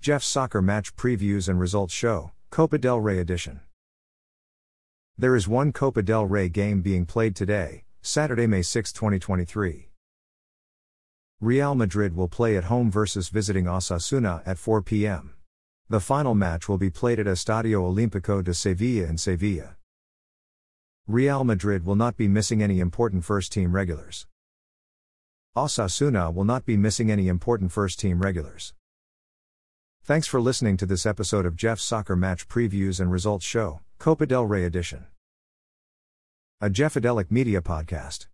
Jeff's soccer match previews and results show, Copa del Rey edition. There is one Copa del Rey game being played today, Saturday, May 6, 2023. Real Madrid will play at home versus visiting Osasuna at 4 p.m. The final match will be played at Estadio Olímpico de Sevilla in Sevilla. Real Madrid will not be missing any important first team regulars. Osasuna will not be missing any important first team regulars. Thanks for listening to this episode of Jeff's Soccer Match Previews and Results Show, Copa del Rey edition. A Jeffadelic Media Podcast.